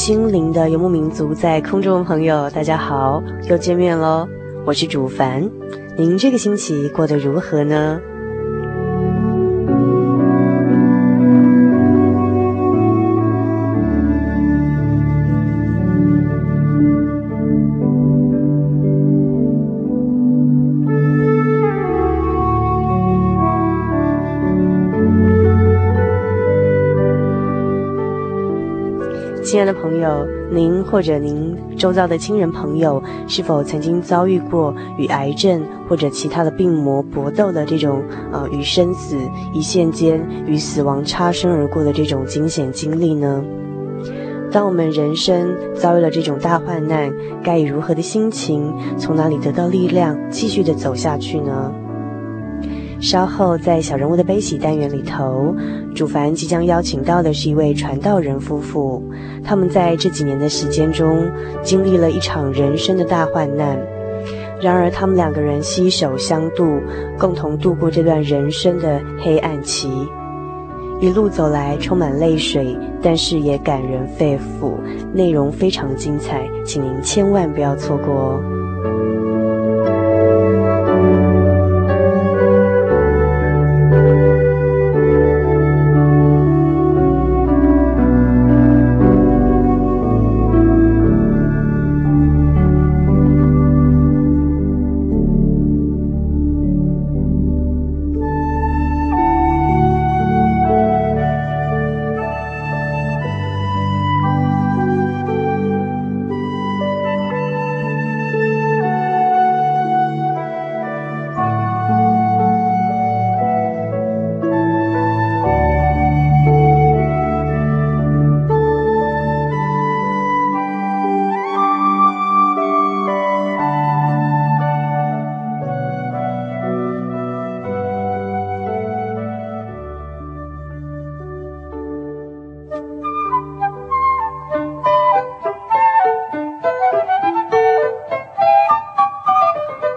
心灵的游牧民族，在空中朋友，大家好，又见面喽！我是主凡，您这个星期过得如何呢？亲爱的朋友，您或者您周遭的亲人朋友，是否曾经遭遇过与癌症或者其他的病魔搏斗的这种呃与生死一线间与死亡擦身而过的这种惊险经历呢？当我们人生遭遇了这种大患难，该以如何的心情，从哪里得到力量，继续的走下去呢？稍后在小人物的悲喜单元里头，主凡即将邀请到的是一位传道人夫妇。他们在这几年的时间中，经历了一场人生的大患难。然而，他们两个人携手相度，共同度过这段人生的黑暗期。一路走来，充满泪水，但是也感人肺腑，内容非常精彩，请您千万不要错过哦。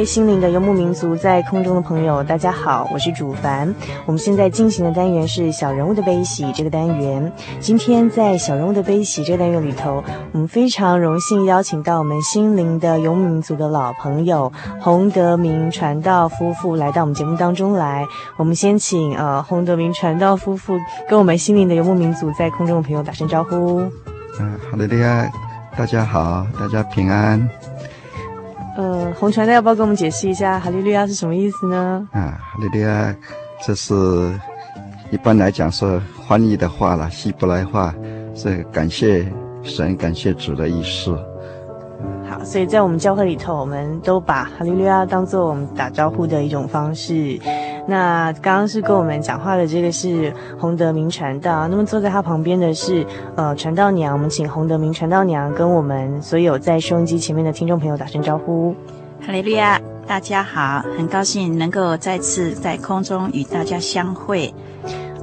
位心灵的游牧民族在空中的朋友，大家好，我是主凡。我们现在进行的单元是小人物的悲喜这个单元。今天在小人物的悲喜这个单元里头，我们非常荣幸邀请到我们心灵的游牧民族的老朋友洪德明传道夫妇来到我们节目当中来。我们先请呃洪德明传道夫妇跟我们心灵的游牧民族在空中的朋友打声招呼。嗯，好的，大家大家好，大家平安。呃，洪传道要不要跟我们解释一下“哈利路亚”是什么意思呢？啊，哈利路亚，这是一般来讲是翻译的话了，希伯来话是感谢神、感谢主的意思。好，所以在我们教会里头，我们都把“哈利路亚”当做我们打招呼的一种方式。那刚刚是跟我们讲话的这个是洪德明传道，那么坐在他旁边的是呃传道娘，我们请洪德明传道娘跟我们所有在收音机前面的听众朋友打声招呼。哈利路亚，大家好，很高兴能够再次在空中与大家相会。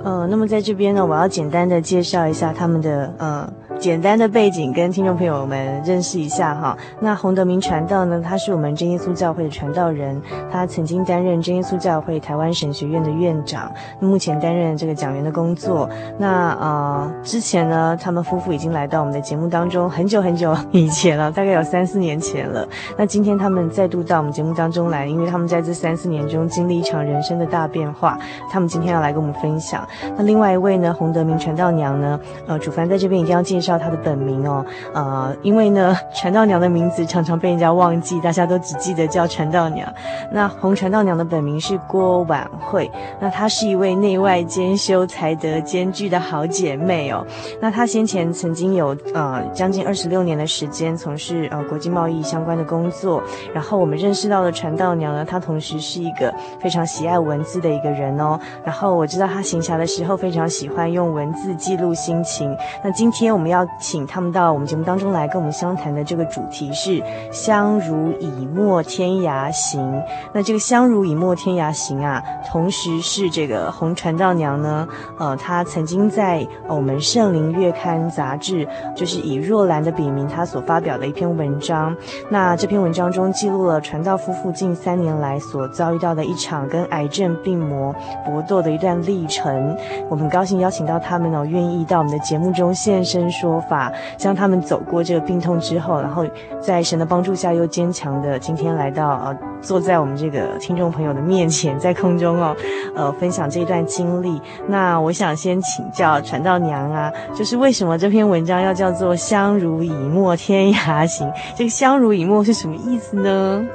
呃，那么在这边呢，我要简单的介绍一下他们的呃。简单的背景跟听众朋友们认识一下哈。那洪德明传道呢，他是我们真耶稣教会的传道人，他曾经担任真耶稣教会台湾神学院的院长，目前担任这个讲员的工作。那呃，之前呢，他们夫妇已经来到我们的节目当中很久很久以前了，大概有三四年前了。那今天他们再度到我们节目当中来，因为他们在这三四年中经历一场人生的大变化，他们今天要来跟我们分享。那另外一位呢，洪德明传道娘呢，呃，主凡在这边一定要介绍。叫他的本名哦，呃，因为呢，传道娘的名字常常被人家忘记，大家都只记得叫传道娘。那红传道娘的本名是郭婉慧，那她是一位内外兼修、才德兼具的好姐妹哦。那她先前曾经有呃将近二十六年的时间从事呃国际贸易相关的工作，然后我们认识到的传道娘呢，她同时是一个非常喜爱文字的一个人哦。然后我知道她行侠的时候非常喜欢用文字记录心情。那今天我们要。要请他们到我们节目当中来跟我们相谈的这个主题是“相濡以沫天涯行”。那这个“相濡以沫天涯行”啊，同时是这个洪传道娘呢，呃，她曾经在我们《圣灵月刊》杂志，就是以若兰的笔名，她所发表的一篇文章。那这篇文章中记录了传道夫妇近三年来所遭遇到的一场跟癌症病魔搏斗的一段历程。我们很高兴邀请到他们哦，愿意到我们的节目中现身说。法，将他们走过这个病痛之后，然后在神的帮助下又坚强的今天来到呃，坐在我们这个听众朋友的面前，在空中哦，呃，分享这一段经历。那我想先请教传道娘啊，就是为什么这篇文章要叫做“相濡以沫天涯行”？这个“相濡以沫”是什么意思呢？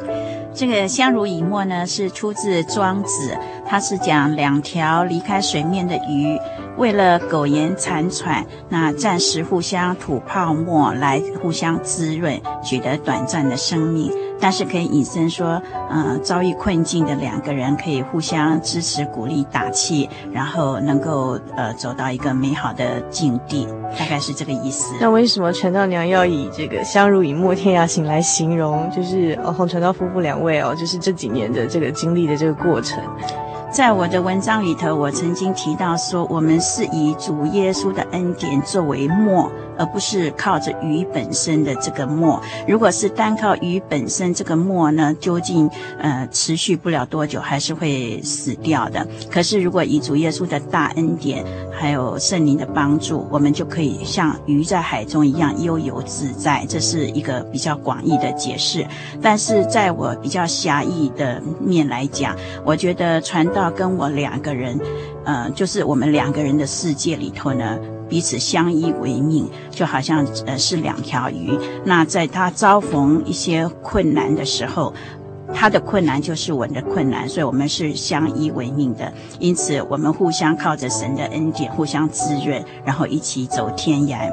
这个“相濡以沫”呢，是出自庄子，它是讲两条离开水面的鱼。为了苟延残喘，那暂时互相吐泡沫来互相滋润，取得短暂的生命。但是可以引申说，呃，遭遇困境的两个人可以互相支持、鼓励、打气，然后能够呃走到一个美好的境地，大概是这个意思。那为什么陈道娘要以这个“相濡以沫天涯行”来形容？就是呃洪传道夫妇两位哦，就是这几年的这个经历的这个过程。在我的文章里头，我曾经提到说，我们是以主耶稣的恩典作为末。而不是靠着鱼本身的这个沫。如果是单靠鱼本身这个沫呢，究竟呃持续不了多久，还是会死掉的。可是如果以主耶稣的大恩典，还有圣灵的帮助，我们就可以像鱼在海中一样悠游自在。这是一个比较广义的解释。但是在我比较狭义的面来讲，我觉得传道跟我两个人，呃，就是我们两个人的世界里头呢。彼此相依为命，就好像呃是两条鱼。那在他遭逢一些困难的时候，他的困难就是我的困难，所以我们是相依为命的。因此，我们互相靠着神的恩典，互相滋润，然后一起走天涯。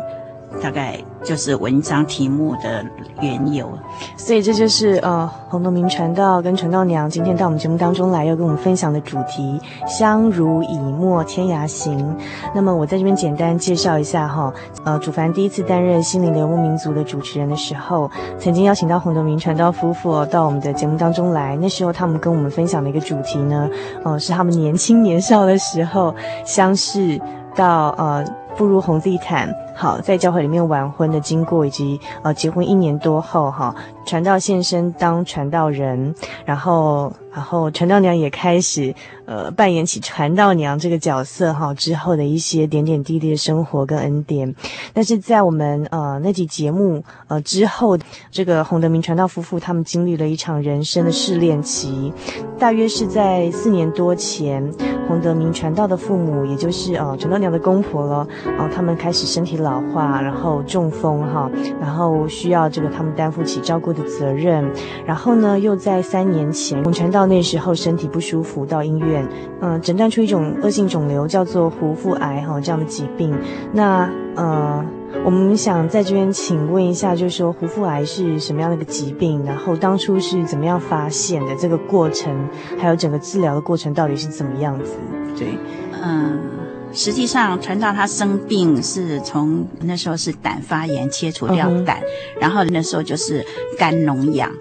大概就是文章题目的缘由，所以这就是呃洪德明传道跟传道娘今天到我们节目当中来要跟我们分享的主题“相濡以沫天涯行”。那么我在这边简单介绍一下哈，呃，主凡第一次担任心灵的游牧民族的主持人的时候，曾经邀请到洪德明传道夫妇到我们的节目当中来。那时候他们跟我们分享的一个主题呢，呃，是他们年轻年少的时候相识到呃。步入红地毯，好，在教会里面完婚的经过，以及呃结婚一年多后哈，传道现身当传道人，然后然后传道娘也开始呃扮演起传道娘这个角色哈，之后的一些点点滴滴的生活跟恩典。但是在我们呃那集节目呃之后，这个洪德明传道夫妇他们经历了一场人生的试炼期，大约是在四年多前，洪德明传道的父母，也就是呃传道娘的公婆了，然后他们开始身体老化，然后中风哈，然后需要这个他们担负起照顾的责任。然后呢，又在三年前，洪传道那时候身体不舒服，到医院，嗯、呃，诊断出一种恶性肿瘤，叫做胡腹癌哈这样的疾病。那呃，我们想在这边请问一下，就是说胡腹癌是什么样的一个疾病？然后当初是怎么样发现的？这个过程，还有整个治疗的过程到底是怎么样子？对，嗯。实际上，传道他生病是从那时候是胆发炎，切除掉胆，嗯、然后那时候就是肝脓疡，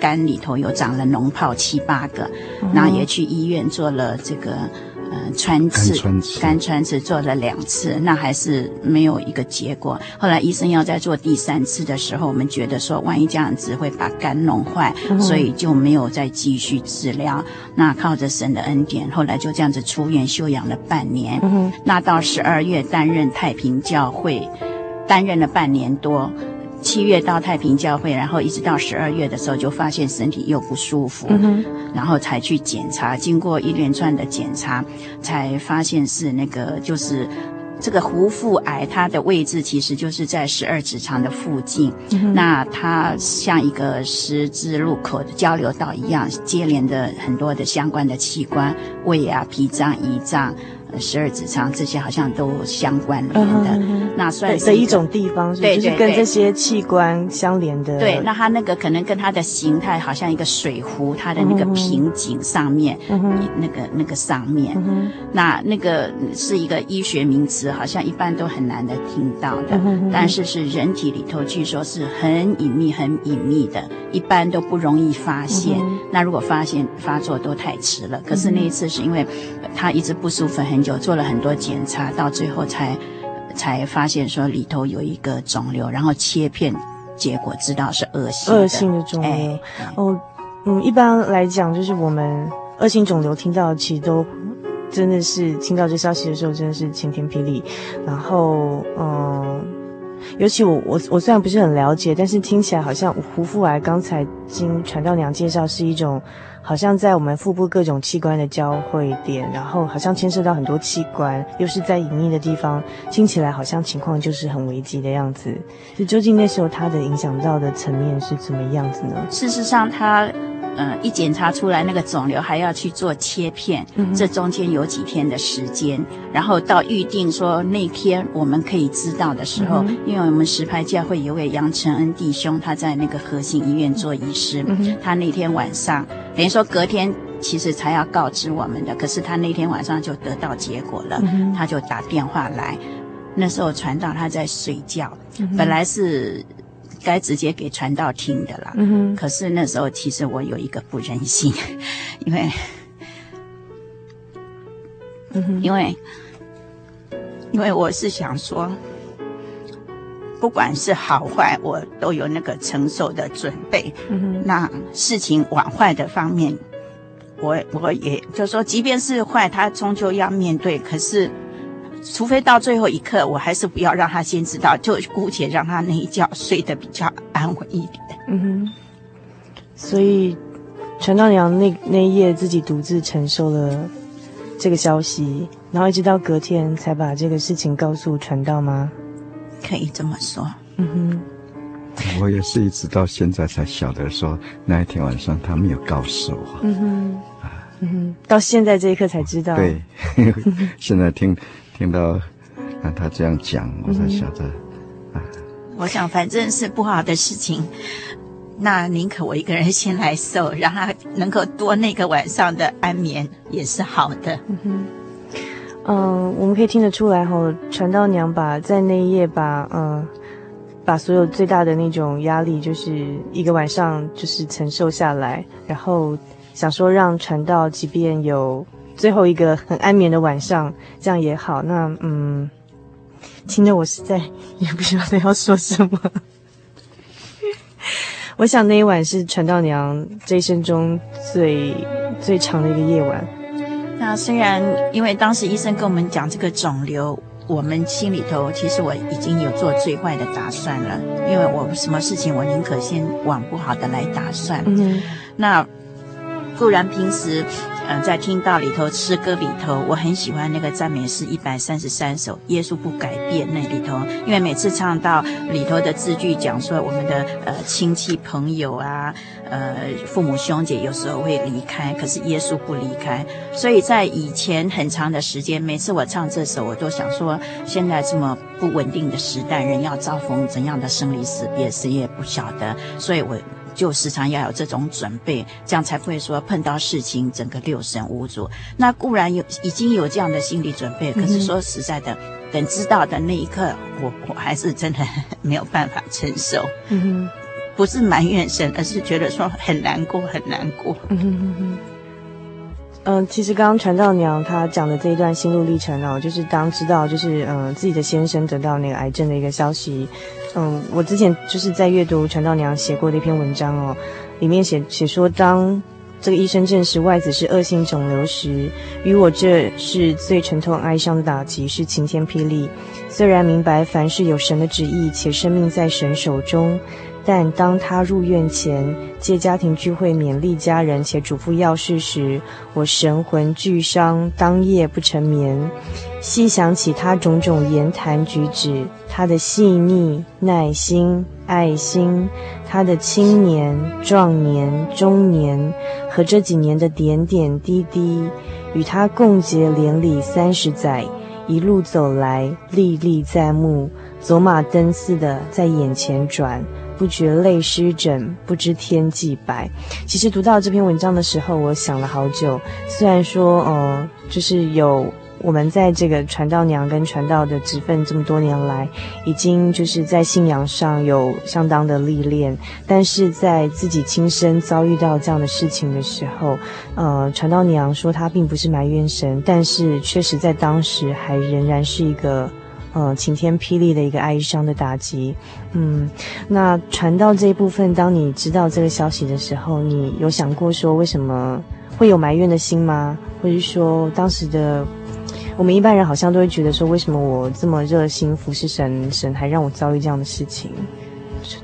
肝里头有长了脓泡七八个，嗯、然后也去医院做了这个。嗯，穿刺肝穿刺做了两次，那还是没有一个结果。后来医生要再做第三次的时候，我们觉得说，万一这样子会把肝弄坏，嗯、所以就没有再继续治疗。那靠着神的恩典，后来就这样子出院休养了半年。嗯、那到十二月担任太平教会，担任了半年多。七月到太平教会，然后一直到十二月的时候，就发现身体又不舒服，嗯、然后才去检查。经过一连串的检查，才发现是那个就是这个胡腹癌，它的位置其实就是在十二指肠的附近。嗯、那它像一个十字路口的交流道一样，接连的很多的相关的器官，胃啊、脾脏、胰脏。十二指肠这些好像都相关联的，那算是一，一种地方是是，对，就是跟这些器官相连的。对，那它那个可能跟它的形态好像一个水壶，它的那个瓶颈上面，嗯、那个那个上面，嗯、那那个是一个医学名词，好像一般都很难的听到的，嗯、但是是人体里头据说是很隐秘、很隐秘的，一般都不容易发现。嗯、那如果发现发作都太迟了。可是那一次是因为他一直不舒服很。就做了很多检查，到最后才才发现说里头有一个肿瘤，然后切片，结果知道是恶性。恶性的肿瘤。哎、哦，嗯，一般来讲，就是我们恶性肿瘤听到其实都真的是听到这消息的时候，真的是晴天霹雳。然后，嗯，尤其我我我虽然不是很了解，但是听起来好像胡腹癌，刚才经传道娘介绍是一种。好像在我们腹部各种器官的交汇点，然后好像牵涉到很多器官，又是在隐秘的地方，听起来好像情况就是很危急的样子。就究竟那时候它的影响到的层面是怎么样子呢？事实上，它。嗯，一检查出来那个肿瘤还要去做切片，这中间有几天的时间，然后到预定说那天我们可以知道的时候，嗯、因为我们石牌教会有位杨承恩弟兄，他在那个和信医院做医师，嗯、他那天晚上等于说隔天其实才要告知我们的，可是他那天晚上就得到结果了，嗯、他就打电话来，那时候传到他在睡觉，嗯、本来是。该直接给传道听的啦。嗯。可是那时候，其实我有一个不忍心，因为，嗯，因为，因为我是想说，不管是好坏，我都有那个承受的准备。嗯。那事情往坏的方面，我我也就是说，即便是坏，他终究要面对。可是。除非到最后一刻，我还是不要让他先知道，就姑且让他那一觉睡得比较安稳一点。嗯哼。所以，传道娘那那一夜自己独自承受了这个消息，然后一直到隔天才把这个事情告诉传道吗？可以这么说。嗯哼。我也是一直到现在才晓得说，那一天晚上他没有告诉我。嗯哼。啊。嗯哼。到现在这一刻才知道。对。现在听。听到，那他这样讲，我才晓得，啊，我想反正是不好的事情，那宁可我一个人先来受，让他能够多那个晚上的安眠也是好的。嗯哼，嗯，我们可以听得出来吼，传道娘把在那一夜把嗯，把所有最大的那种压力，就是一个晚上就是承受下来，然后想说让传道，即便有。最后一个很安眠的晚上，这样也好。那嗯，听得我实在也不晓得要说什么。我想那一晚是传道娘这一生中最最长的一个夜晚。那虽然因为当时医生跟我们讲这个肿瘤，我们心里头其实我已经有做最坏的打算了，因为我什么事情我宁可先往不好的来打算。嗯，那固然平时。嗯，在听到里头诗歌里头，我很喜欢那个赞美诗一百三十三首《耶稣不改变》那里头，因为每次唱到里头的字句，讲说我们的呃亲戚朋友啊，呃父母兄姐有时候会离开，可是耶稣不离开。所以在以前很长的时间，每次我唱这首，我都想说，现在这么不稳定的时代，人要遭逢怎样的生离死别，谁也不晓得。所以我。就时常要有这种准备，这样才不会说碰到事情整个六神无主。那固然有已经有这样的心理准备，可是说实在的，嗯、等知道的那一刻，我我还是真的 没有办法承受。嗯哼，不是埋怨神，而是觉得说很难过，很难过。嗯哼哼哼。嗯，其实刚刚传道娘她讲的这一段心路历程哦，就是当知道就是嗯自己的先生得到那个癌症的一个消息。嗯，我之前就是在阅读传道娘写过的一篇文章哦，里面写写说，当这个医生证实外子是恶性肿瘤时，于我这是最沉痛哀伤的打击，是晴天霹雳。虽然明白凡事有神的旨意，且生命在神手中，但当他入院前借家庭聚会勉励家人，且嘱咐要事时，我神魂俱伤，当夜不成眠。细想起他种种言谈举止，他的细腻、耐心、爱心，他的青年、壮年、中年和这几年的点点滴滴，与他共结连理三十载，一路走来，历历在目，走马灯似的在眼前转，不觉泪湿枕，不知天际白。其实读到这篇文章的时候，我想了好久。虽然说，呃，就是有。我们在这个传道娘跟传道的职分这么多年来，已经就是在信仰上有相当的历练，但是在自己亲身遭遇到这样的事情的时候，呃，传道娘说她并不是埋怨神，但是确实在当时还仍然是一个呃晴天霹雳的一个哀伤的打击。嗯，那传道这一部分，当你知道这个消息的时候，你有想过说为什么会有埋怨的心吗？或者说当时的？我们一般人好像都会觉得说，为什么我这么热心服侍神，神还让我遭遇这样的事情？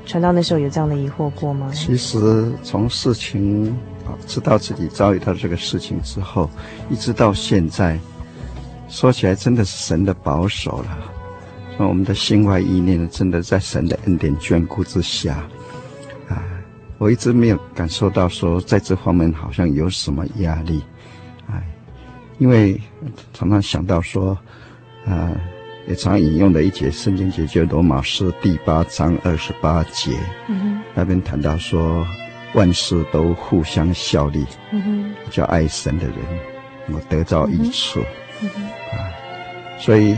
传道那时候有这样的疑惑过吗？其实从事情，知道自己遭遇到这个事情之后，一直到现在，说起来真的是神的保守了。那我们的心怀意念真的在神的恩典眷顾之下啊，我一直没有感受到说在这方面好像有什么压力。因为常常想到说，啊、呃，也常引用的一节圣经节，就罗马书第八章二十八节，嗯，那边谈到说，万事都互相效力，叫爱神的人，我得到益处，啊，所以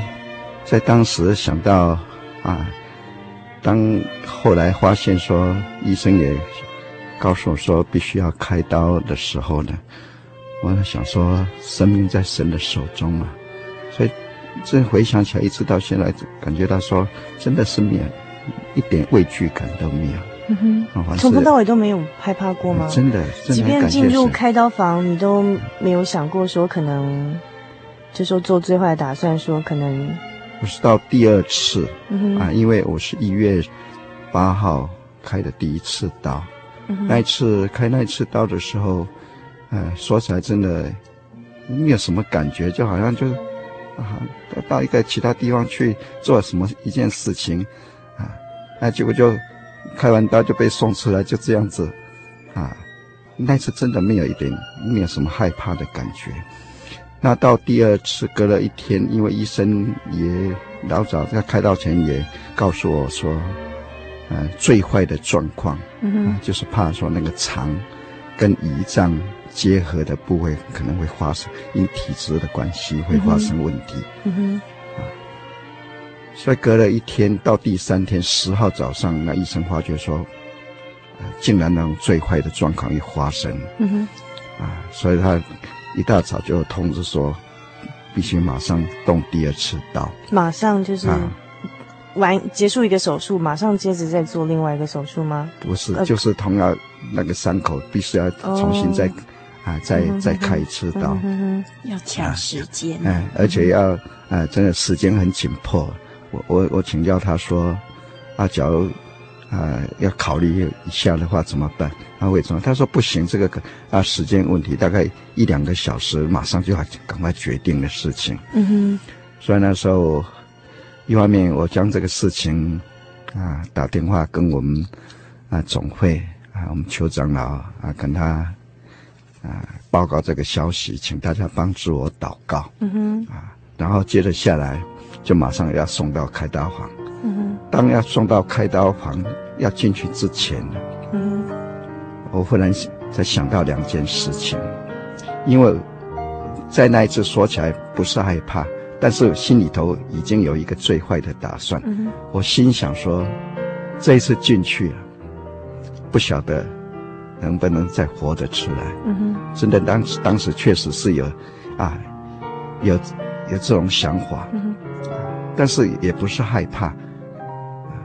在当时想到啊，当后来发现说医生也告诉我说必须要开刀的时候呢。我想说，生命在神的手中嘛，所以这回想起来，一直到现在，感觉到说，真的是没有一点畏惧感都没有。嗯哼，从头到尾都没有害怕过吗？真的，真的即便进入开刀房，你都没有想过说可能，就说做最坏的打算，说可能。我是到第二次，嗯，啊，因为我是一月八号开的第一次刀，嗯，那一次开那一次刀的时候。哎，说起来真的没有什么感觉，就好像就是啊，到一个其他地方去做什么一件事情，啊，那结果就开完刀就被送出来，就这样子，啊，那次真的没有一点没有什么害怕的感觉。那到第二次隔了一天，因为医生也老早在开刀前也告诉我说，呃、啊，最坏的状况，嗯就是怕说那个肠跟胰脏。结合的部位可能会发生，因体质的关系会发生问题。嗯哼，啊，所以隔了一天，到第三天十号早上，那医生发觉说，啊，竟然那种最坏的状况又发生。嗯哼，啊，所以他一大早就通知说，必须马上动第二次刀。马上就是完、啊、结束一个手术，马上接着再做另外一个手术吗？不是，就是同样那个伤口必须要重新再、哦、啊再再开一次刀，嗯、要抢时间。哎、啊，而且要啊，真的时间很紧迫。我我我请教他说，啊，假如。啊，要考虑一下的话怎么办？他为什么？他说不行，这个啊时间问题，大概一两个小时，马上就要赶快决定的事情。嗯哼。所以那时候，一方面我将这个事情啊打电话跟我们啊总会啊我们邱长老啊跟他啊报告这个消息，请大家帮助我祷告。嗯哼。啊，然后接着下来就马上要送到开刀房。嗯哼当要送到开刀房要进去之前，嗯，我忽然才想到两件事情，因为在那一次说起来不是害怕，但是心里头已经有一个最坏的打算。嗯，我心想说，这一次进去了，不晓得能不能再活得出来。嗯，真的当时当时确实是有啊，有有这种想法。嗯，但是也不是害怕。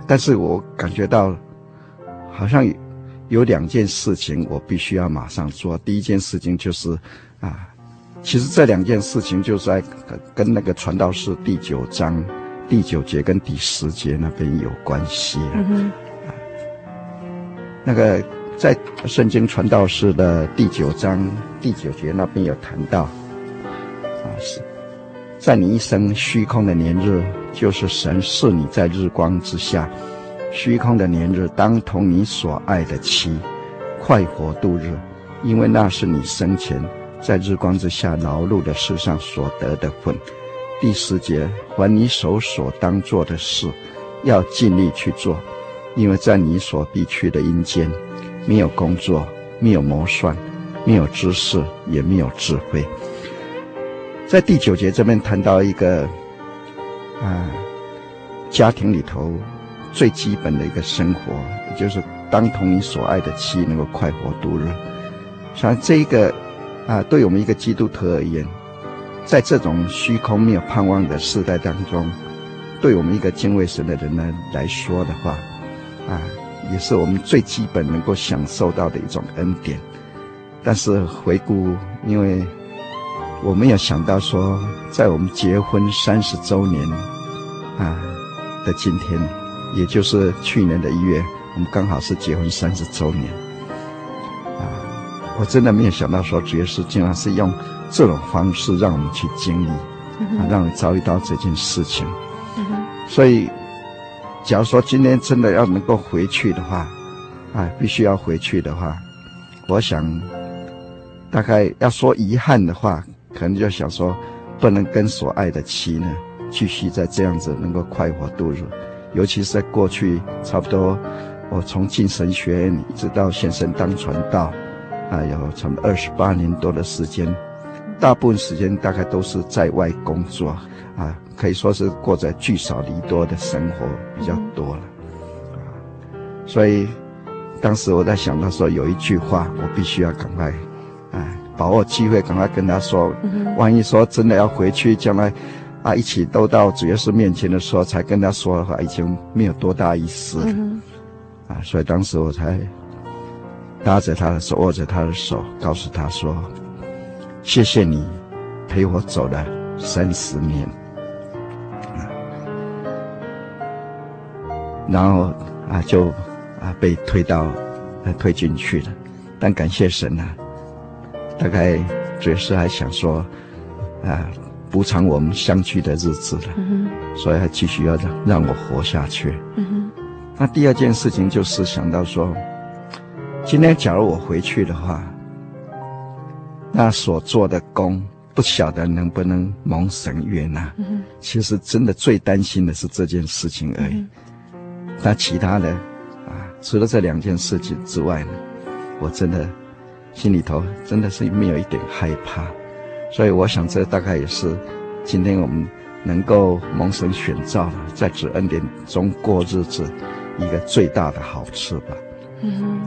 但是我感觉到，好像有两件事情我必须要马上做。第一件事情就是，啊，其实这两件事情就在跟那个传道士第九章第九节跟第十节那边有关系。嗯哼。那个在圣经传道士的第九章第九节那边有谈到，啊，是在你一生虚空的年日。就是神赐你在日光之下，虚空的年日，当同你所爱的妻，快活度日，因为那是你生前在日光之下劳碌的世上所得的份。第十节，还你手所当做的事，要尽力去做，因为在你所必去的阴间，没有工作，没有谋算，没有知识，也没有智慧。在第九节这边谈到一个。啊，家庭里头最基本的一个生活，就是当同你所爱的妻能够快活度日。像这一个啊，对我们一个基督徒而言，在这种虚空没有盼望的时代当中，对我们一个敬畏神的人呢来说的话，啊，也是我们最基本能够享受到的一种恩典。但是回顾，因为。我没有想到说，在我们结婚三十周年啊的今天，也就是去年的一月，我们刚好是结婚三十周年啊！我真的没有想到说，主耶稣竟然是用这种方式让我们去经历，啊，让我们遭遇到这件事情。所以，假如说今天真的要能够回去的话，啊，必须要回去的话，我想大概要说遗憾的话。可能就想说，不能跟所爱的妻呢，继续在这样子能够快活度日，尤其是在过去差不多，我从进神学院一直到先生当传道，啊，有差不多二十八年多的时间，大部分时间大概都是在外工作，啊，可以说是过着聚少离多的生活比较多了，啊，所以当时我在想到说，有一句话我必须要赶快。把握机会，赶快跟他说。万一说真的要回去，将来啊一起都到主耶稣面前的时候，才跟他说的话，已经没有多大意思了。啊，所以当时我才搭着他的手，握着他的手，告诉他说：“谢谢你陪我走了三十年。”然后啊，就啊被推到啊推进去了。但感谢神啊。大概主要是还想说，啊，补偿我们相聚的日子了，嗯、所以还继续要让让我活下去。嗯、那第二件事情就是想到说，今天假如我回去的话，那所做的工不晓得能不能蒙神悦纳。嗯、其实真的最担心的是这件事情而已。嗯、那其他的啊，除了这两件事情之外呢，我真的。心里头真的是没有一点害怕，所以我想这大概也是今天我们能够蒙神选召了，在主恩典中过日子一个最大的好处吧。嗯哼，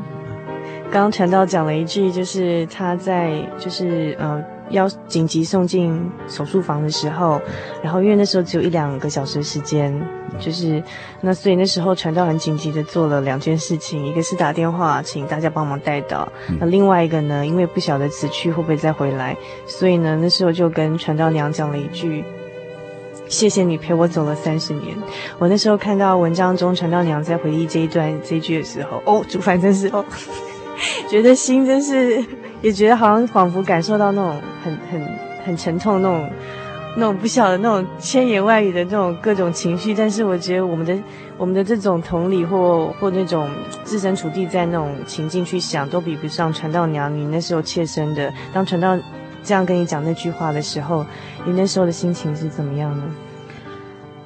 刚刚传道讲了一句，就是他在就是呃要紧急送进手术房的时候，然后因为那时候只有一两个小时的时间，就是那所以那时候传道很紧急的做了两件事情，一个是打电话请大家帮忙带到，那另外一个呢，因为不晓得此去会不会再回来，所以呢那时候就跟传道娘讲了一句。谢谢你陪我走了三十年。我那时候看到文章中传道娘在回忆这一段这一句的时候，哦，主凡真是哦，觉得心真是，也觉得好像仿佛感受到那种很很很沉痛那种那种不晓得那种千言万语的那种各种情绪。但是我觉得我们的我们的这种同理或或那种置身处地在那种情境去想，都比不上传道娘你那时候切身的当传道。这样跟你讲那句话的时候，你那时候的心情是怎么样呢？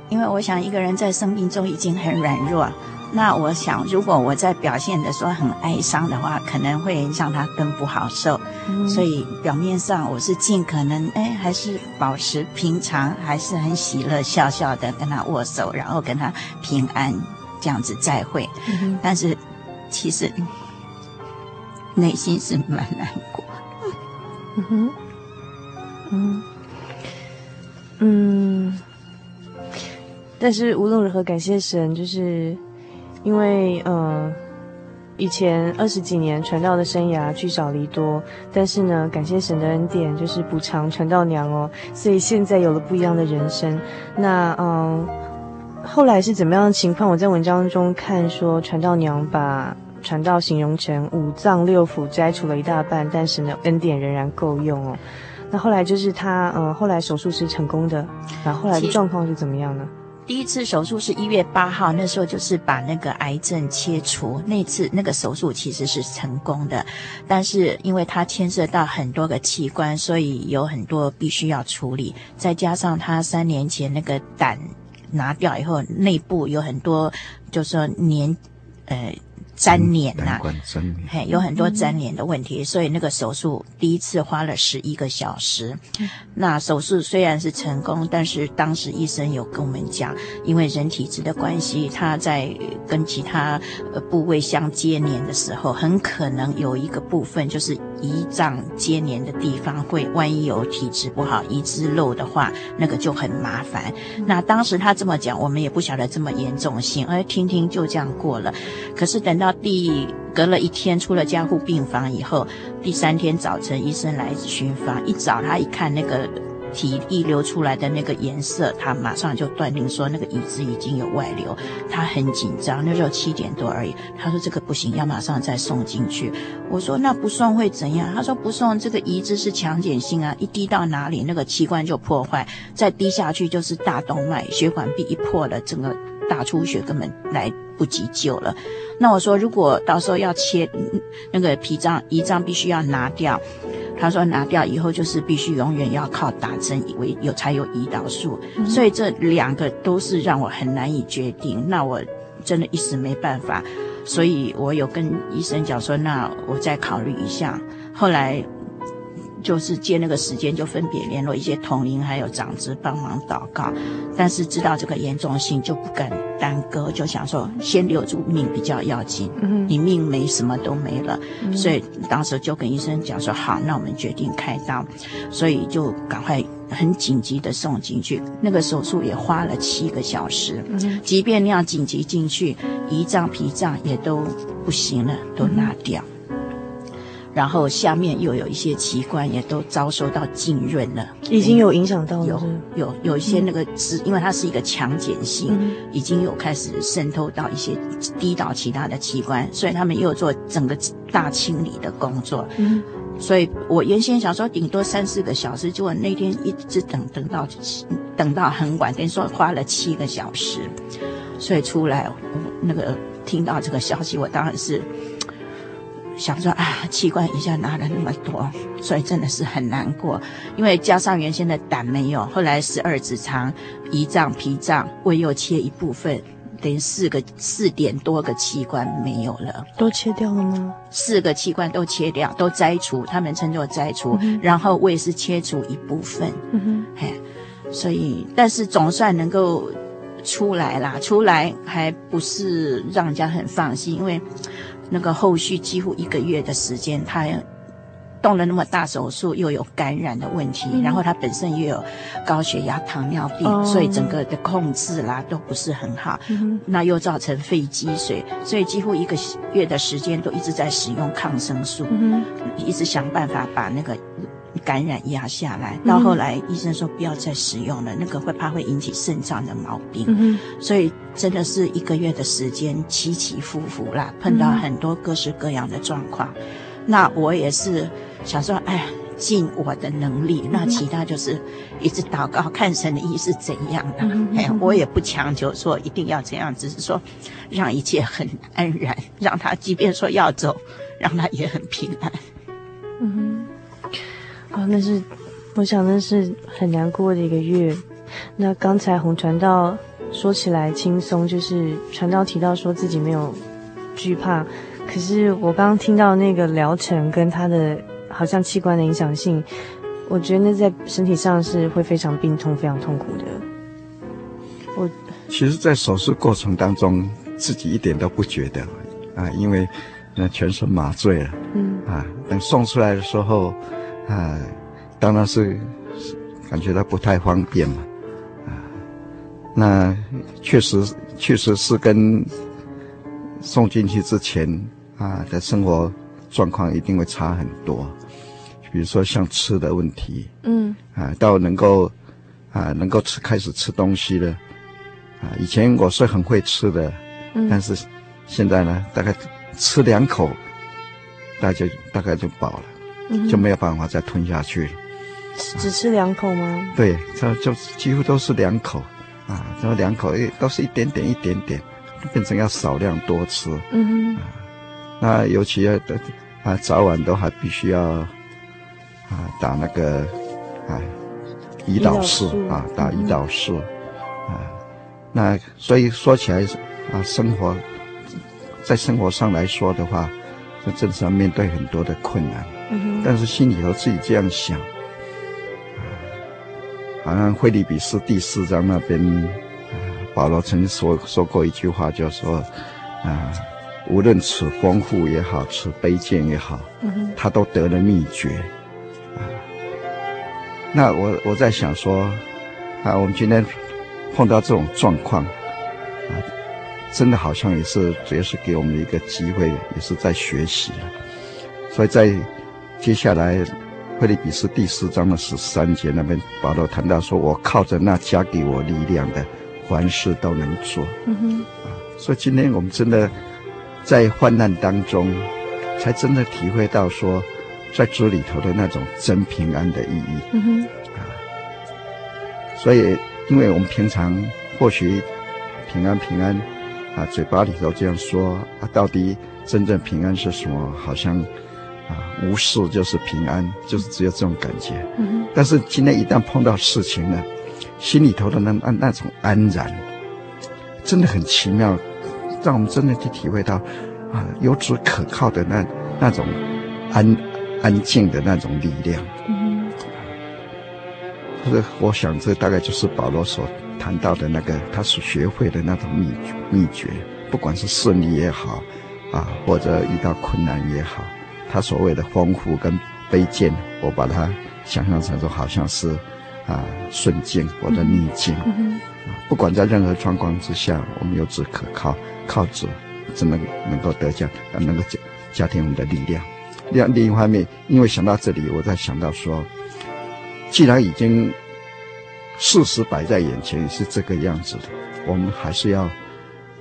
因为我想一个人在生病中已经很软弱，那我想如果我在表现的说很哀伤的话，可能会让他更不好受。嗯、所以表面上我是尽可能哎，还是保持平常，还是很喜乐笑笑的跟他握手，然后跟他平安这样子再会。嗯、但是其实内心是蛮难过。嗯哼。嗯嗯，但是无论如何，感谢神，就是因为呃，以前二十几年传道的生涯聚少离多，但是呢，感谢神的恩典，就是补偿传道娘哦，所以现在有了不一样的人生。那嗯，后来是怎么样的情况？我在文章中看说，传道娘把传道形容成五脏六腑摘除了一大半，但是呢，恩典仍然够用哦。那后来就是他，嗯，后来手术是成功的，然后后来的状况是怎么样呢？第一次手术是一月八号，那时候就是把那个癌症切除，那次那个手术其实是成功的，但是因为它牵涉到很多个器官，所以有很多必须要处理，再加上他三年前那个胆拿掉以后，内部有很多就是说粘，呃。粘连呐、啊，嘿，有很多粘连的问题，所以那个手术第一次花了十一个小时。那手术虽然是成功，但是当时医生有跟我们讲，因为人体质的关系，它在跟其他部位相接连的时候，很可能有一个部分就是胰脏接连的地方会，万一有体质不好，移植漏的话，那个就很麻烦。那当时他这么讲，我们也不晓得这么严重性，而听听就这样过了。可是等到第隔了一天出了加护病房以后，第三天早晨医生来巡房，一早他一看那个体液流出来的那个颜色，他马上就断定说那个椅子已经有外流，他很紧张。那时候七点多而已，他说这个不行，要马上再送进去。我说那不送会怎样？他说不送，这个移植是强碱性啊，一滴到哪里那个器官就破坏，再滴下去就是大动脉血管壁一破了，整个大出血根本来不及救了。那我说，如果到时候要切那个脾脏、胰脏，必须要拿掉。他说拿掉以后，就是必须永远要靠打针，以为有才有胰岛素。嗯、所以这两个都是让我很难以决定。那我真的一时没办法，所以我有跟医生讲说，那我再考虑一下。后来。就是借那个时间，就分别联络一些同龄还有长子帮忙祷告，但是知道这个严重性就不敢耽搁，就想说先留住命比较要紧。嗯，你命没什么都没了，嗯，所以当时就跟医生讲说好，那我们决定开刀，所以就赶快很紧急的送进去。那个手术也花了七个小时，嗯，即便那样紧急进去，胰脏脾脏也都不行了，都拿掉。嗯然后下面又有一些器官也都遭受到浸润了，已经有影响到了，有有有一些那个是，因为它是一个强碱性，已经有开始渗透到一些低到其他的器官，所以他们又做整个大清理的工作。嗯，所以我原先想说顶多三四个小时，结果那天一直等等到等到很晚，等于说花了七个小时，所以出来那个听到这个消息，我当然是。想说啊，器官一下拿了那么多，所以真的是很难过。因为加上原先的胆没有，后来十二指肠、胰脏、脾脏、胃又切一部分，等于四个四点多个器官没有了。都切掉了吗？四个器官都切掉，都摘除，他们称作摘除。嗯、然后胃是切除一部分。嗯哼，嘿，所以但是总算能够出来啦，出来还不是让人家很放心，因为。那个后续几乎一个月的时间，他动了那么大手术，又有感染的问题，嗯、然后他本身又有高血压、糖尿病，哦、所以整个的控制啦都不是很好。嗯、那又造成肺积水，所以几乎一个月的时间都一直在使用抗生素，嗯、一直想办法把那个感染压下来。到后来医生说不要再使用了，那个会怕会引起肾脏的毛病。嗯、所以真的是一个月的时间起起伏伏啦，碰到很多各式各样的状况。嗯、那我也是。想说，哎呀，尽我的能力。那其他就是一直祷告，看神的意是怎样的。嗯、哎呀，我也不强求说一定要怎样，只是说让一切很安然，让他即便说要走，让他也很平安。嗯哼，啊，那是我想那是很难过的一个月。那刚才洪传道说起来轻松，就是传道提到说自己没有惧怕，可是我刚刚听到那个疗程跟他的。好像器官的影响性，我觉得那在身体上是会非常病痛、非常痛苦的。我其实，在手术过程当中，自己一点都不觉得啊，因为那全身麻醉了，嗯啊，等送出来的时候啊，当然是感觉到不太方便嘛，啊，那确实确实是跟送进去之前啊的生活状况一定会差很多。比如说像吃的问题，嗯，啊，到能够，啊，能够吃开始吃东西了，啊，以前我是很会吃的，嗯，但是现在呢，大概吃两口，大家就大概就饱了，嗯，就没有办法再吞下去了。只吃两口吗？对，这就几乎都是两口，啊，这两口都是一点点一点点，变成要少量多吃，嗯哼，啊，那尤其要啊早晚都还必须要。啊，打那个，啊，胰岛素啊，打胰岛素，啊，那所以说起来啊，生活在生活上来说的话，就真是要面对很多的困难。但是心里头自己这样想，啊，好像腓立比斯第四章那边，啊，保罗曾经说说过一句话，就是说，啊，无论此丰富也好，此卑贱也好，他都得了秘诀。那我我在想说，啊，我们今天碰到这种状况，啊，真的好像也是，也是给我们一个机会，也是在学习。所以在接下来，腓立比斯第四章的十三节那边，保罗谈到说：“我靠着那加给我力量的，凡事都能做。”嗯哼。啊，所以今天我们真的在患难当中，才真的体会到说。在主里头的那种真平安的意义，嗯哼，啊，所以，因为我们平常或许平安平安，啊，嘴巴里头这样说啊，到底真正平安是什么？好像啊，无事就是平安，就是只有这种感觉。嗯，但是今天一旦碰到事情呢，心里头的那那那种安然，真的很奇妙，让我们真的去体会到啊，有主可靠的那那种安。安静的那种力量，嗯，这个我想这大概就是保罗所谈到的那个他所学会的那种秘秘诀，不管是顺利也好，啊，或者遇到困难也好，他所谓的丰富跟卑贱，我把它想象成说好像是啊顺境或者逆境，不管在任何状况之下，我们有只可靠，靠主只能能够得奖，能够加加添我们的力量。另另一方面，因为想到这里，我在想到说，既然已经事实摆在眼前是这个样子的，我们还是要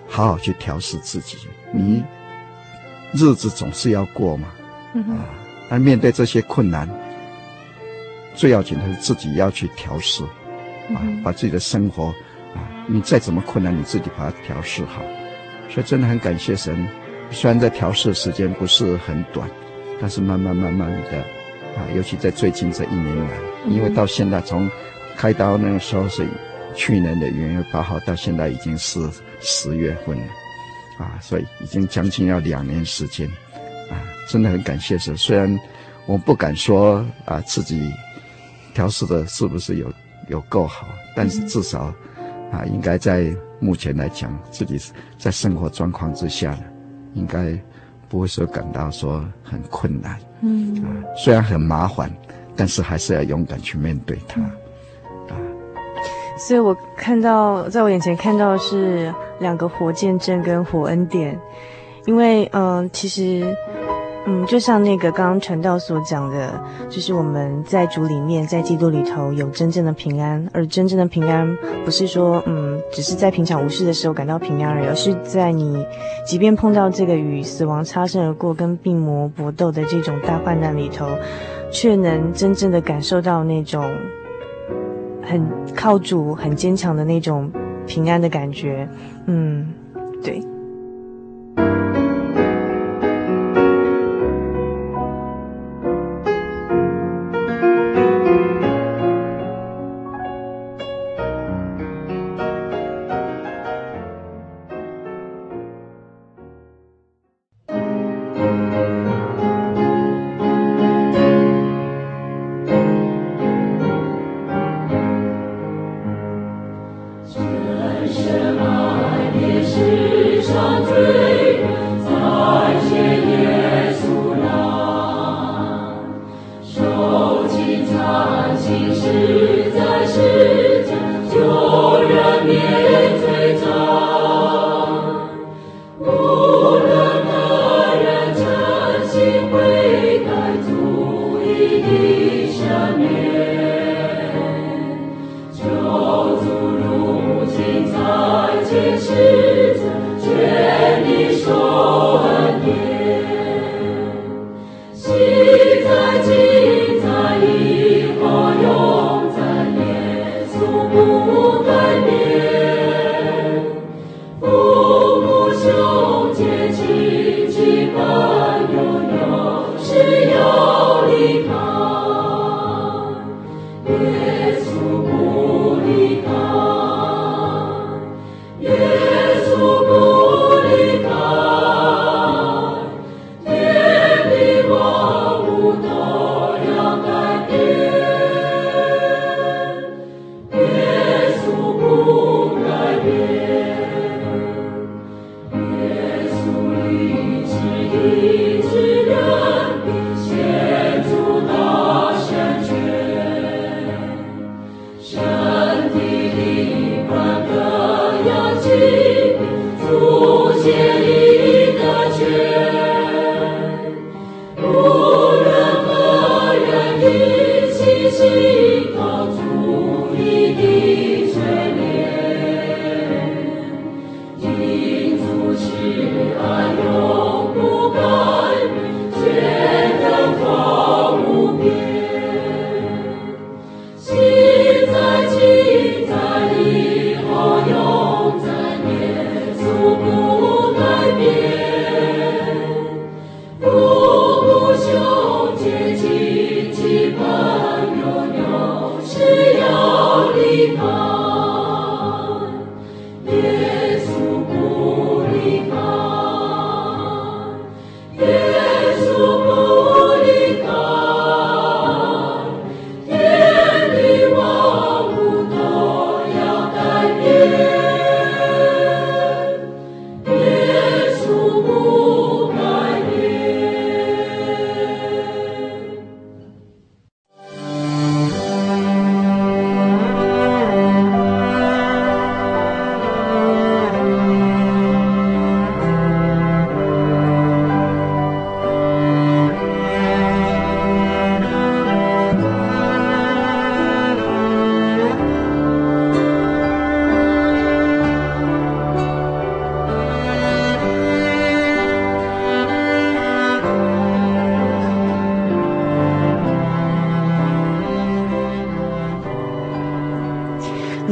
好好去调试自己。你日子总是要过嘛，啊，那面对这些困难，最要紧的是自己要去调试，啊，把自己的生活啊，你再怎么困难，你自己把它调试好。所以真的很感谢神，虽然在调试时间不是很短。但是慢慢慢慢的，啊，尤其在最近这一年来，因为到现在从开刀那个时候是去年的元月八号，到现在已经是十月份了，啊，所以已经将近要两年时间，啊，真的很感谢神。虽然我不敢说啊自己调试的是不是有有够好，但是至少啊，应该在目前来讲，自己在生活状况之下呢，应该。不会说感到说很困难。嗯啊，虽然很麻烦，但是还是要勇敢去面对它。啊，所以我看到，在我眼前看到的是两个活见证跟火恩典，因为嗯、呃，其实。嗯，就像那个刚刚传道所讲的，就是我们在主里面，在基督里头有真正的平安，而真正的平安不是说，嗯，只是在平常无事的时候感到平安而已，而是在你即便碰到这个与死亡擦身而过、跟病魔搏斗的这种大患难里头，却能真正的感受到那种很靠主、很坚强的那种平安的感觉。嗯，对。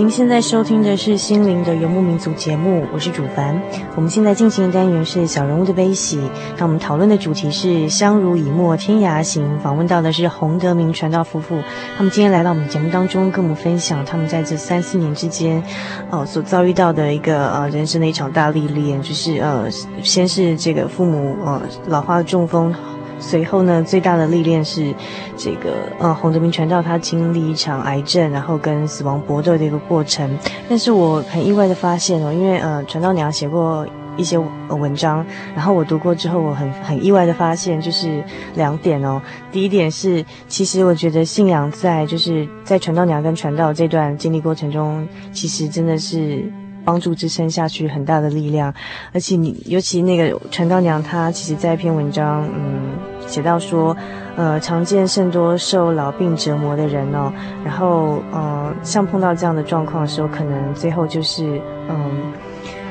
您现在收听的是《心灵的游牧民族》节目，我是主凡。我们现在进行的单元是小人物的悲喜。那我们讨论的主题是“相濡以沫，天涯行”。访问到的是洪德明传道夫妇，他们今天来到我们节目当中，跟我们分享他们在这三四年之间，呃，所遭遇到的一个呃人生的一场大历练，就是呃，先是这个父母呃老花中风。随后呢，最大的历练是这个呃，洪德明传道他经历一场癌症，然后跟死亡搏斗的一个过程。但是我很意外的发现哦，因为呃，传道娘写过一些文章，然后我读过之后，我很很意外的发现，就是两点哦。第一点是，其实我觉得信仰在就是在传道娘跟传道这段经历过程中，其实真的是帮助支撑下去很大的力量。而且你尤其那个陈道娘，她其实在一篇文章，嗯，写到说，呃，常见甚多受老病折磨的人哦，然后呃，像碰到这样的状况的时候，可能最后就是嗯。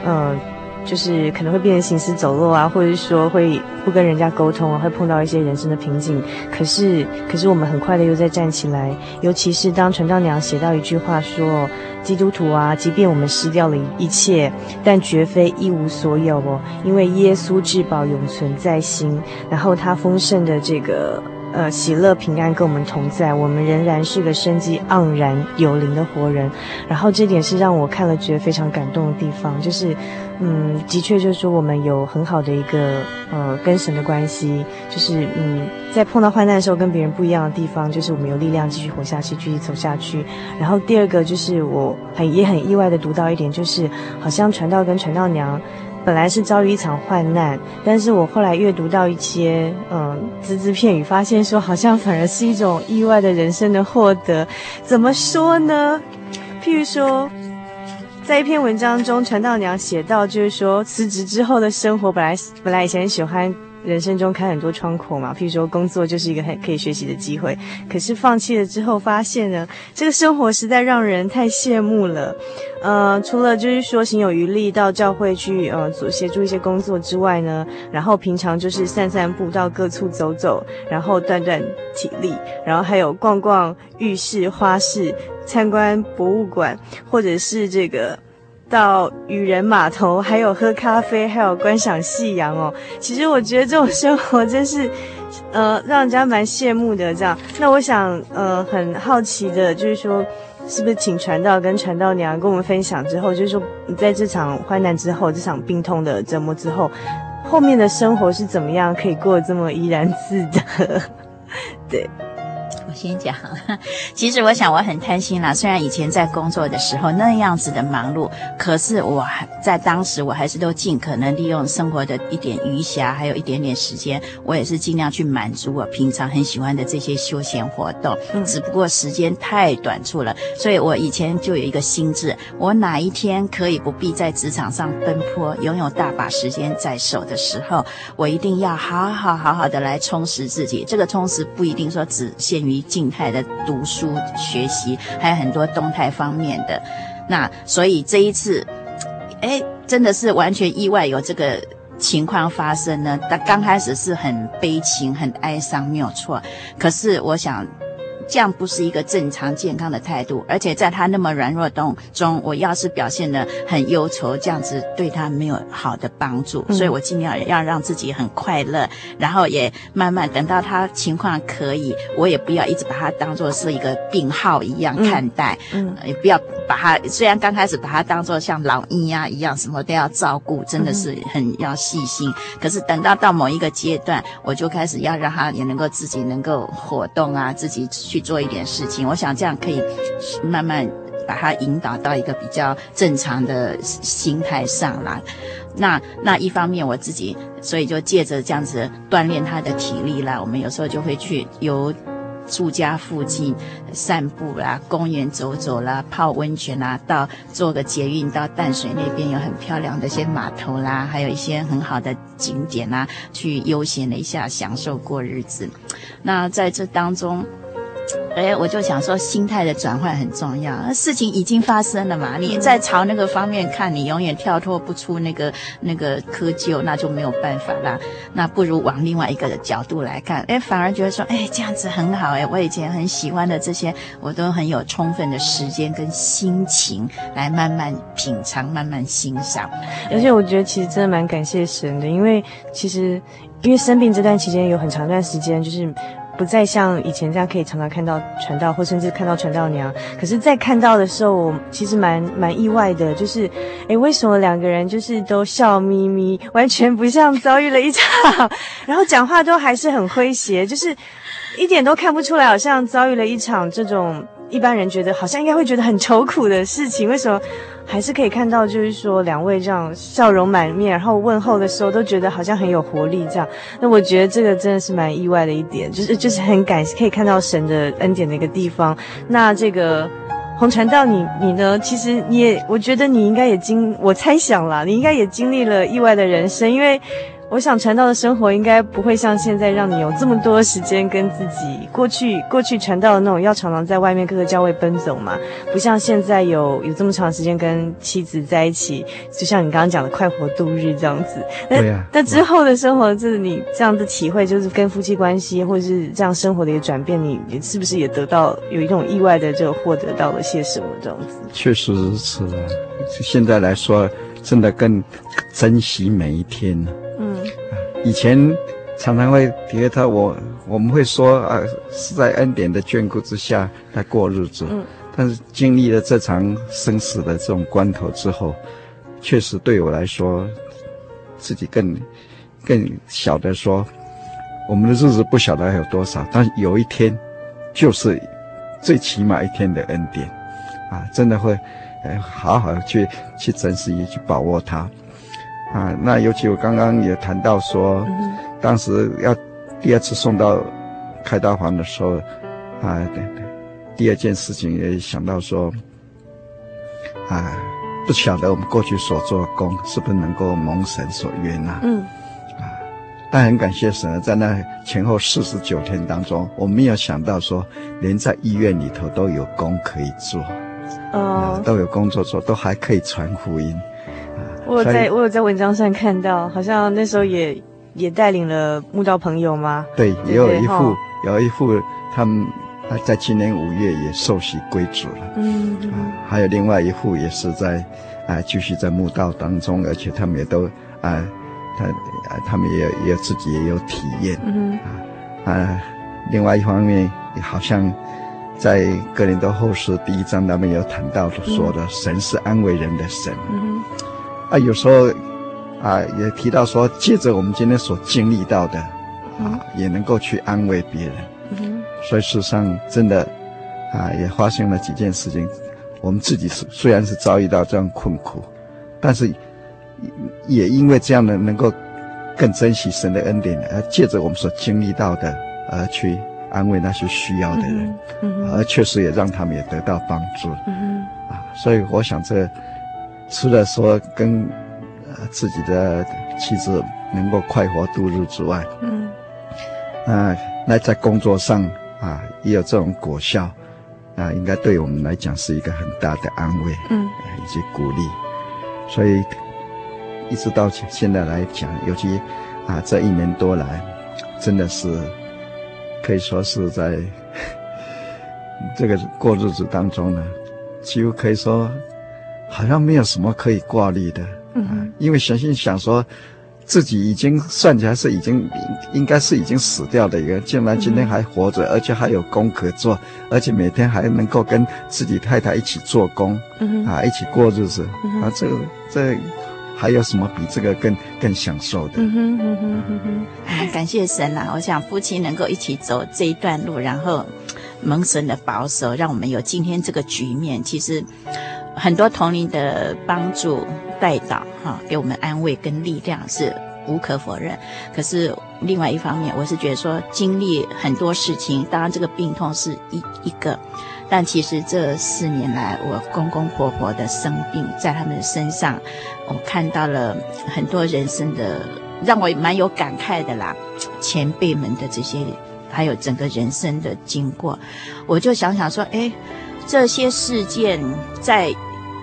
呃，就是可能会变成行尸走肉啊，或者是说会不跟人家沟通啊，会碰到一些人生的瓶颈。可是，可是我们很快的又再站起来。尤其是当传道娘写到一句话说：“基督徒啊，即便我们失掉了一切，但绝非一无所有哦，因为耶稣至宝永存在心。然后他丰盛的这个。”呃，喜乐平安跟我们同在，我们仍然是个生机盎然有灵的活人。然后这点是让我看了觉得非常感动的地方，就是，嗯，的确就是说我们有很好的一个呃跟神的关系，就是嗯，在碰到患难的时候跟别人不一样的地方，就是我们有力量继续活下去，继续走下去。然后第二个就是我很也很意外的读到一点，就是好像传道跟传道娘。本来是遭遇一场患难，但是我后来阅读到一些嗯只字片语，发现说好像反而是一种意外的人生的获得。怎么说呢？譬如说，在一篇文章中，传道娘写到，就是说辞职之后的生活，本来本来以前喜欢。人生中开很多窗口嘛，譬如说工作就是一个很可以学习的机会。可是放弃了之后，发现呢，这个生活实在让人太羡慕了。呃，除了就是说行有余力到教会去呃协助一些工作之外呢，然后平常就是散散步到各处走走，然后锻锻体力，然后还有逛逛浴室、花市、参观博物馆，或者是这个。到渔人码头，还有喝咖啡，还有观赏夕阳哦。其实我觉得这种生活真是，呃，让人家蛮羡慕的。这样，那我想，呃，很好奇的，就是说，是不是请传道跟传道娘跟我们分享之后，就是说，你在这场患难之后，这场病痛的折磨之后，后面的生活是怎么样，可以过得这么怡然自得？对。先讲，其实我想我很贪心啦。虽然以前在工作的时候那样子的忙碌，可是我还在当时我还是都尽可能利用生活的一点余暇，还有一点点时间，我也是尽量去满足我平常很喜欢的这些休闲活动。嗯，只不过时间太短促了，所以我以前就有一个心智：我哪一天可以不必在职场上奔波，拥有大把时间在手的时候，我一定要好好好好的来充实自己。这个充实不一定说只限于。静态的读书学习，还有很多动态方面的。那所以这一次，哎，真的是完全意外有这个情况发生呢。他刚开始是很悲情、很哀伤，没有错。可是我想。这样不是一个正常健康的态度，而且在他那么软弱中中，我要是表现得很忧愁，这样子对他没有好的帮助。嗯、所以我尽量要让自己很快乐，然后也慢慢等到他情况可以，我也不要一直把他当做是一个病号一样看待，嗯，嗯也不要把他虽然刚开始把他当做像老鹰呀一样，什么都要照顾，真的是很要细心。嗯、可是等到到某一个阶段，我就开始要让他也能够自己能够活动啊，自己。去做一点事情，我想这样可以慢慢把他引导到一个比较正常的心态上来。那那一方面我自己，所以就借着这样子锻炼他的体力啦。我们有时候就会去由住家附近散步啦，公园走走啦，泡温泉啦，到坐个捷运到淡水那边有很漂亮的一些码头啦，还有一些很好的景点啦，去悠闲了一下，享受过日子。那在这当中。哎，我就想说，心态的转换很重要。事情已经发生了嘛，你在朝那个方面看，你永远跳脱不出那个那个窠臼，那就没有办法啦。那不如往另外一个的角度来看，哎，反而觉得说，哎，这样子很好。哎，我以前很喜欢的这些，我都很有充分的时间跟心情来慢慢品尝、慢慢欣赏。而且我觉得其实真的蛮感谢神的，因为其实因为生病这段期间有很长一段时间就是。不再像以前这样可以常常看到传道，或甚至看到传道娘。可是，在看到的时候，我其实蛮蛮意外的，就是，诶，为什么两个人就是都笑眯眯，完全不像遭遇了一场，然后讲话都还是很诙谐，就是一点都看不出来，好像遭遇了一场这种。一般人觉得好像应该会觉得很愁苦的事情，为什么还是可以看到，就是说两位这样笑容满面，然后问候的时候都觉得好像很有活力这样。那我觉得这个真的是蛮意外的一点，就是 就是很感可以看到神的恩典的一个地方。那这个红传道你你呢？其实你也，我觉得你应该也经，我猜想啦，你应该也经历了意外的人生，因为。我想传道的生活应该不会像现在让你有这么多时间跟自己过去过去传道的那种要常常在外面各个教会奔走嘛，不像现在有有这么长时间跟妻子在一起，就像你刚刚讲的快活度日这样子。对呀。那之后的生活，就是你这样的体会，就是跟夫妻关系或者是这样生活的一个转变，你你是不是也得到有一种意外的这个获得到了些什么这样子？确实如此啊，现在来说，真的更珍惜每一天。嗯，以前常常会觉得我我们会说啊，是在恩典的眷顾之下来过日子。嗯，但是经历了这场生死的这种关头之后，确实对我来说，自己更更晓得说，我们的日子不晓得还有多少，但是有一天，就是最起码一天的恩典，啊，真的会，呃，好好去去珍惜，去把握它。啊，那尤其我刚刚也谈到说，嗯、当时要第二次送到开刀房的时候，啊，对对，第二件事情也想到说，啊，不晓得我们过去所做的功是不是能够蒙神所悦纳？嗯，啊，但很感谢神，在那前后四十九天当中，我没有想到说，连在医院里头都有工可以做，哦、啊，都有工作做，都还可以传福音。我有在，我有在文章上看到，好像那时候也也带领了慕道朋友吗？对，也有一户，有一副，他们在今年五月也受洗归主了。嗯，嗯，啊，还有另外一户也是在啊继续在墓道当中，而且他们也都啊，他啊他们也也自己也有体验。嗯啊啊，另外一方面，也好像在哥林多后书第一章，他们有谈到说的，神是安慰人的神。嗯。啊，有时候，啊，也提到说，借着我们今天所经历到的，啊，也能够去安慰别人。嗯，所以事实上，真的，啊，也发生了几件事情。我们自己是虽然是遭遇到这样困苦，但是，也因为这样的，能够更珍惜神的恩典，而借着我们所经历到的，而去安慰那些需要的人。嗯，而确实也让他们也得到帮助。嗯，啊，所以我想这。除了说跟呃自己的妻子能够快活度日之外，嗯，啊，那在工作上啊也有这种果效，啊，应该对我们来讲是一个很大的安慰，嗯，以及鼓励。所以一直到现在来讲，尤其啊这一年多来，真的是可以说是在 这个过日子当中呢，几乎可以说。好像没有什么可以挂虑的，嗯、啊，因为神心想说，自己已经算起来是已经应该是已经死掉的一个，竟然今天还活着，嗯、而且还有工可做，而且每天还能够跟自己太太一起做工，嗯、啊，一起过日子，嗯、啊，这这还有什么比这个更更享受的？嗯哼嗯哼嗯哼，感谢神啦！我想夫妻能够一起走这一段路，然后蒙神的保守，让我们有今天这个局面，其实。很多同龄的帮助带导，哈，给我们安慰跟力量是无可否认。可是另外一方面，我是觉得说经历很多事情，当然这个病痛是一一个，但其实这四年来，我公公婆婆的生病在他们身上，我看到了很多人生的让我蛮有感慨的啦，前辈们的这些，还有整个人生的经过，我就想想说，哎。这些事件在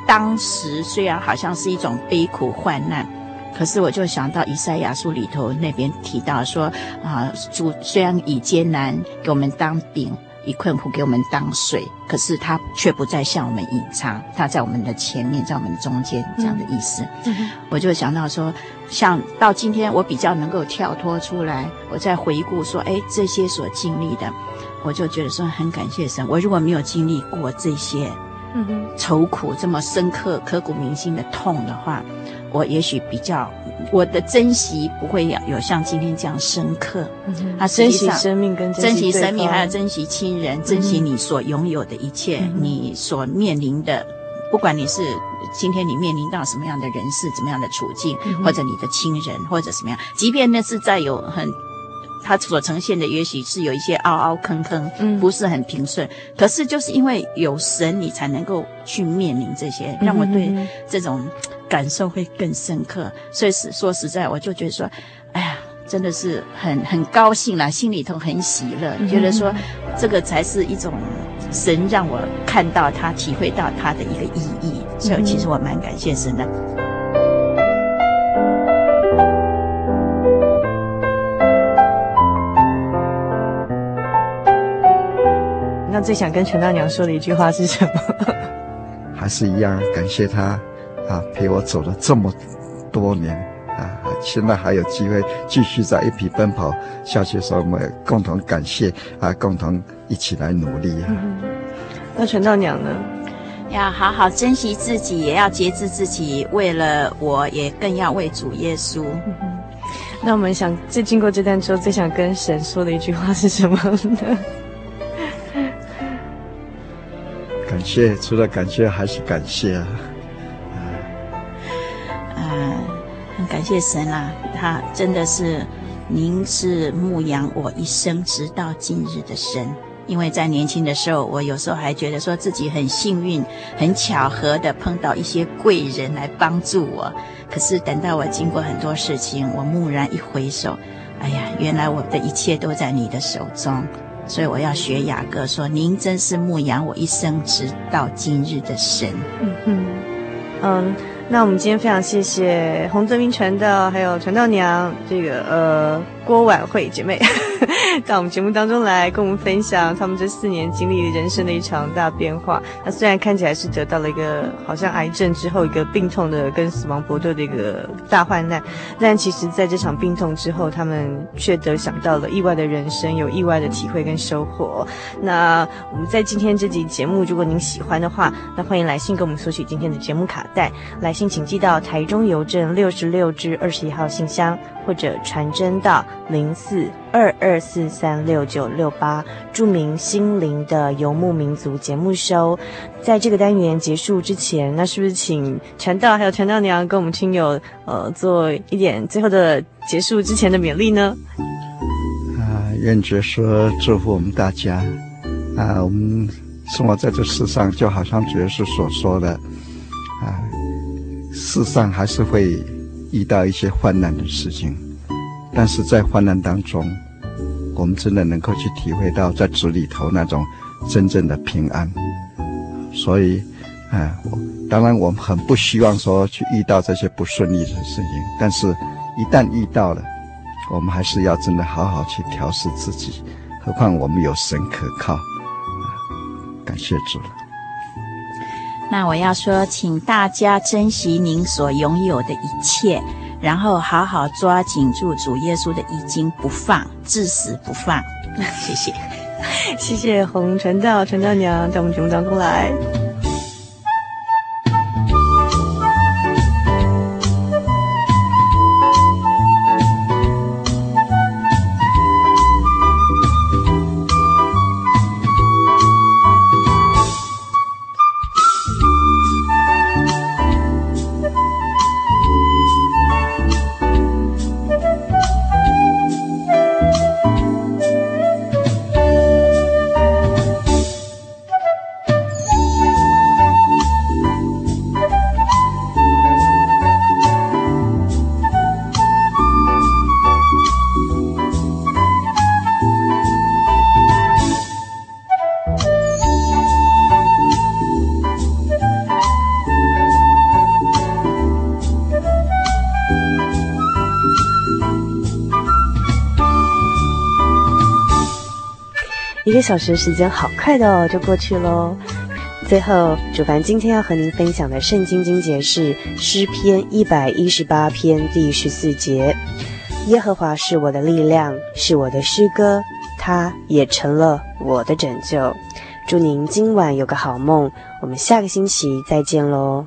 当时虽然好像是一种悲苦患难，可是我就想到以赛亚书里头那边提到说啊，主虽然以艰难给我们当饼，以困苦给我们当水，可是他却不再向我们隐藏，他在我们的前面，在我们的中间这样的意思。嗯、我就想到说，像到今天我比较能够跳脱出来，我在回顾说，哎，这些所经历的。我就觉得说很感谢神，我如果没有经历过这些，嗯哼，愁苦这么深刻、刻骨铭心的痛的话，我也许比较我的珍惜不会有像今天这样深刻。嗯，啊珍惜生命跟珍惜，生命，还有珍惜亲人，珍惜你所拥有的一切，嗯，你所面临的，不管你是今天你面临到什么样的人事，怎么样的处境，嗯，或者你的亲人，或者什么样，即便那是在有很。它所呈现的也许是有一些凹凹坑坑，嗯，不是很平顺。可是就是因为有神，你才能够去面临这些，让我对这种感受会更深刻。所以是说实在，我就觉得说，哎呀，真的是很很高兴啦，心里头很喜乐，觉得说这个才是一种神让我看到他、体会到他的一个意义。所以其实我蛮感谢神的。那最想跟陈大娘说的一句话是什么？还是一样，感谢她啊，陪我走了这么多年啊，现在还有机会继续在一起奔跑下去的时候，我们共同感谢啊，共同一起来努力啊。嗯、那陈道娘呢？要好好珍惜自己，也要节制自己，为了我也更要为主耶稣。嗯、那我们想，最经过这段之后，最想跟神说的一句话是什么呢？感谢，除了感谢还是感谢啊！感谢神啦，他真的是，您是牧养我一生直到今日的神。因为在年轻的时候，我有时候还觉得说自己很幸运、很巧合的碰到一些贵人来帮助我。可是等到我经过很多事情，我蓦然一回首，哎呀，原来我的一切都在你的手中。所以我要学雅各说：“您真是牧养我一生直到今日的神。”嗯嗯嗯，那我们今天非常谢谢洪泽明传道，还有传道娘这个呃。郭婉慧姐妹 到我们节目当中来，跟我们分享他们这四年经历人生的一场大变化。那虽然看起来是得到了一个好像癌症之后一个病痛的跟死亡搏斗的一个大患难，但其实在这场病痛之后，他们却得享到了意外的人生，有意外的体会跟收获。那我们在今天这集节目，如果您喜欢的话，那欢迎来信给我们索取今天的节目卡带。来信请寄到台中邮政六十六至二十一号信箱，或者传真到。零四二二四三六九六八，著名心灵的游牧民族节目收。在这个单元结束之前，那是不是请传道还有传道娘跟我们亲友呃做一点最后的结束之前的勉励呢？啊，愿主说祝福我们大家啊，我们生活在这世上，就好像主耶稣所说的啊，世上还是会遇到一些患难的事情。但是在患难当中，我们真的能够去体会到在主里头那种真正的平安。所以，哎，当然我们很不希望说去遇到这些不顺利的事情，但是，一旦遇到了，我们还是要真的好好去调试自己。何况我们有神可靠，啊，感谢主了。那我要说，请大家珍惜您所拥有的一切。然后好好抓紧住主耶稣的衣襟不放，至死不放。谢谢，谢谢红传道、传道娘在我们节目当中来。小时时间好快的哦，就过去喽。最后，主凡今天要和您分享的圣经经节是诗篇一百一十八篇第十四节：“耶和华是我的力量，是我的诗歌，他也成了我的拯救。”祝您今晚有个好梦，我们下个星期再见喽。